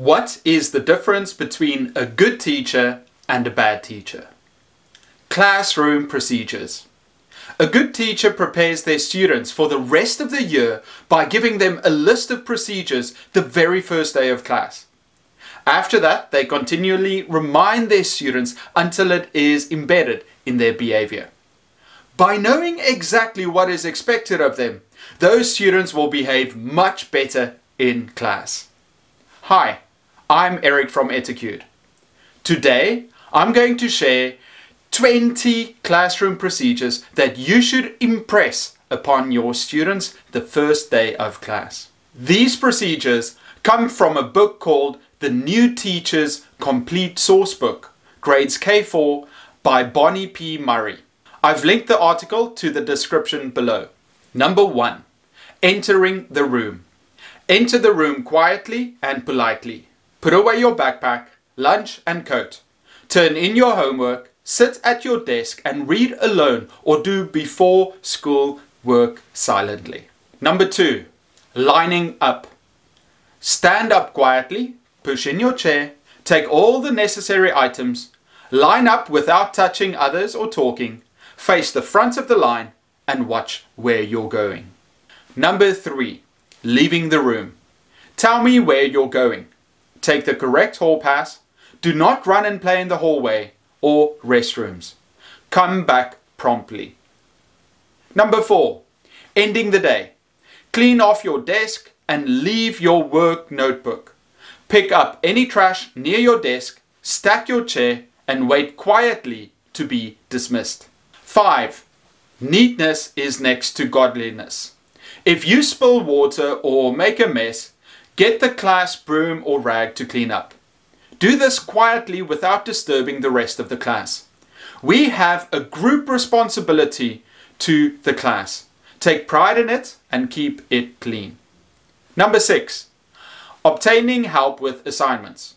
What is the difference between a good teacher and a bad teacher? Classroom procedures. A good teacher prepares their students for the rest of the year by giving them a list of procedures the very first day of class. After that, they continually remind their students until it is embedded in their behavior. By knowing exactly what is expected of them, those students will behave much better in class. Hi, I'm Eric from Etacude. Today, I'm going to share 20 classroom procedures that you should impress upon your students the first day of class. These procedures come from a book called The New Teacher's Complete Sourcebook, Grades K4 by Bonnie P. Murray. I've linked the article to the description below. Number one, entering the room. Enter the room quietly and politely. Put away your backpack, lunch and coat. Turn in your homework, sit at your desk and read alone or do before school work silently. Number two, lining up. Stand up quietly, push in your chair, take all the necessary items, line up without touching others or talking, face the front of the line and watch where you're going. Number three, leaving the room. Tell me where you're going. Take the correct hall pass. Do not run and play in the hallway or restrooms. Come back promptly. Number four, ending the day. Clean off your desk and leave your work notebook. Pick up any trash near your desk, stack your chair, and wait quietly to be dismissed. 5. Neatness is next to godliness. If you spill water or make a mess, Get the class broom or rag to clean up. Do this quietly without disturbing the rest of the class. We have a group responsibility to the class. Take pride in it and keep it clean. Number six, obtaining help with assignments.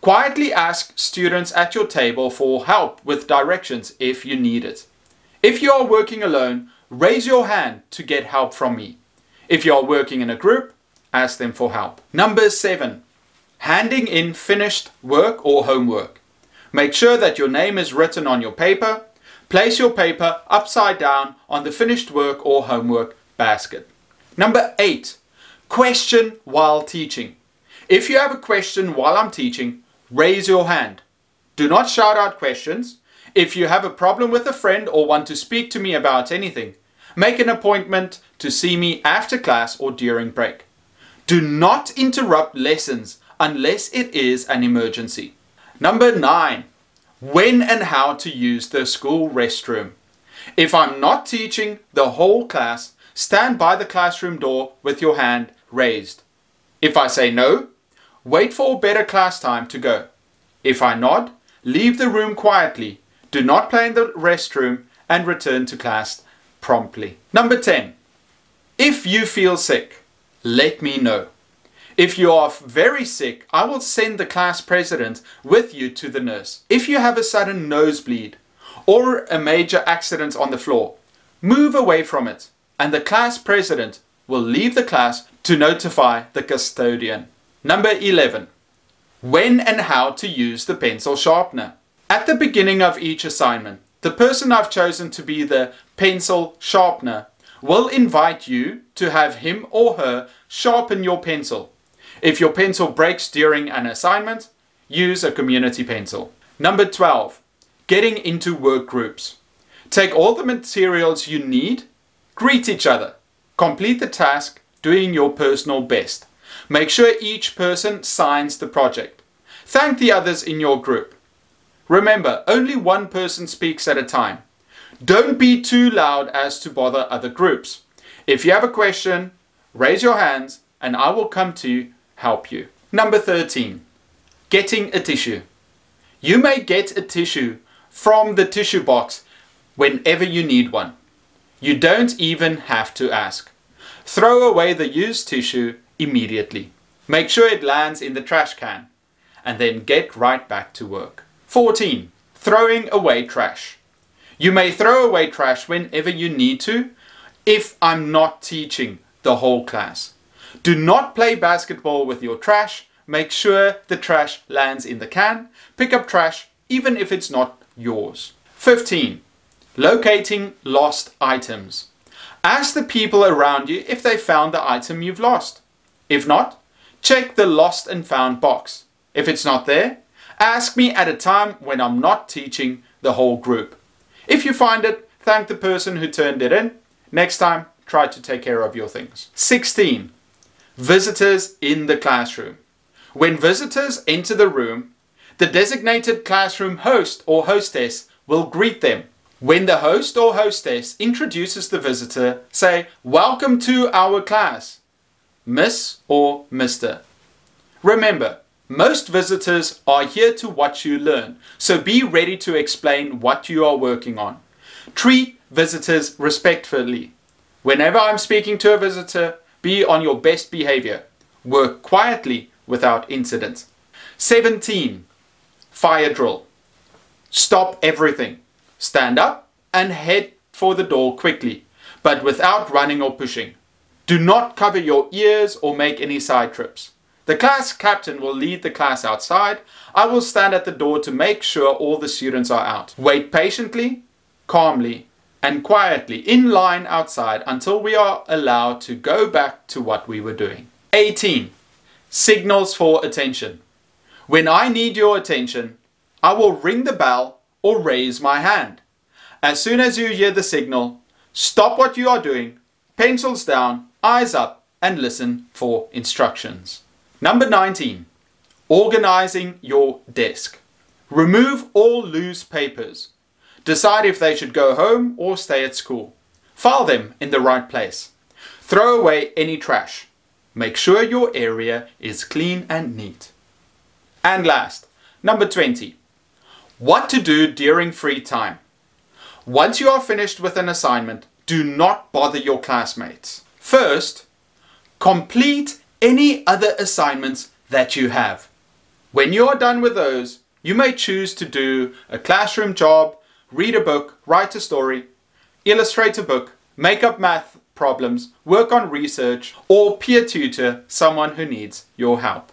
Quietly ask students at your table for help with directions if you need it. If you are working alone, raise your hand to get help from me. If you are working in a group, ask them for help. Number seven, handing in finished work or homework. Make sure that your name is written on your paper. Place your paper upside down on the finished work or homework basket. Number eight, question while teaching. If you have a question while I'm teaching, raise your hand. Do not shout out questions. If you have a problem with a friend or want to speak to me about anything, make an appointment to see me after class or during break. Do not interrupt lessons unless it is an emergency. Number nine, when and how to use the school restroom. If I'm not teaching the whole class, stand by the classroom door with your hand raised. If I say no, wait for a better class time to go. If I nod, leave the room quietly. Do not play in the restroom and return to class promptly. Number 10. If you feel sick, let me know. If you are very sick, I will send the class president with you to the nurse. If you have a sudden nosebleed or a major accident on the floor, move away from it and the class president will leave the class to notify the custodian. Number 11. When and how to use the pencil sharpener. At the beginning of each assignment, the person I've chosen to be the pencil sharpener will invite you to have him or her sharpen your pencil. If your pencil breaks during an assignment, use a community pencil. Number 12. Getting into work groups. Take all the materials you need, greet each other, complete the task doing your personal best. Make sure each person signs the project. Thank the others in your group. Remember, only one person speaks at a time. Don't be too loud as to bother other groups. If you have a question, raise your hands and I will come to help you. Number 13. Getting a tissue. You may get a tissue from the tissue box whenever you need one. You don't even have to ask. Throw away the used tissue immediately. Make sure it lands in the trash can and then get right back to work. 14. Throwing away trash. You may throw away trash whenever you need to if I'm not teaching the whole class. Do not play basketball with your trash make sure the trash lands in the can. Pick up trash even if it's not yours. 15. Locating lost items. Ask the people around you if they found the item you've lost. If not, check the lost and found box. If it's not there, ask me at a time when I'm not teaching the whole group. If you find it, thank the person who turned it in. Next time, try to take care of your things. 16. Visitors in the classroom. When visitors enter the room, the designated classroom host or hostess will greet them. When the host or hostess introduces the visitor, say, Welcome to our class, Miss or Mr. Remember, most visitors are here to watch you learn, so be ready to explain what you are working on. Treat visitors respectfully. Whenever I'm speaking to a visitor, be on your best behavior. Work quietly without incident. 17. Fire drill. Stop everything. Stand up and head for the door quickly, but without running or pushing. Do not cover your ears or make any side trips. The class captain will lead the class outside. I will stand at the door to make sure all the students are out. Wait patiently, calmly, and quietly in line outside until we are allowed to go back to what we were doing. 18. Signals for attention. When I need your attention, I will ring the bell or raise my hand. As soon as you hear the signal, stop what you are doing, pencils down, eyes up, and listen for instructions. Number 19. Organizing your desk. Remove all loose papers. Decide if they should go home or stay at school. File them in the right place. Throw away any trash. Make sure your area is clean and neat. And last, number 20. What to do during free time. Once you are finished with an assignment, do not bother your classmates. First, complete any other assignments that you have. When you are done with those, you may choose to do a classroom job, read a book, write a story, illustrate a book, make up math problems, work on research, or peer tutor someone who needs your help.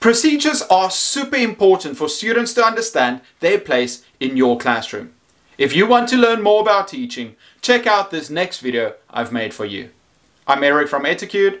Procedures are super important for students to understand their place in your classroom. If you want to learn more about teaching, check out this next video I've made for you. I'm Eric from Etacude,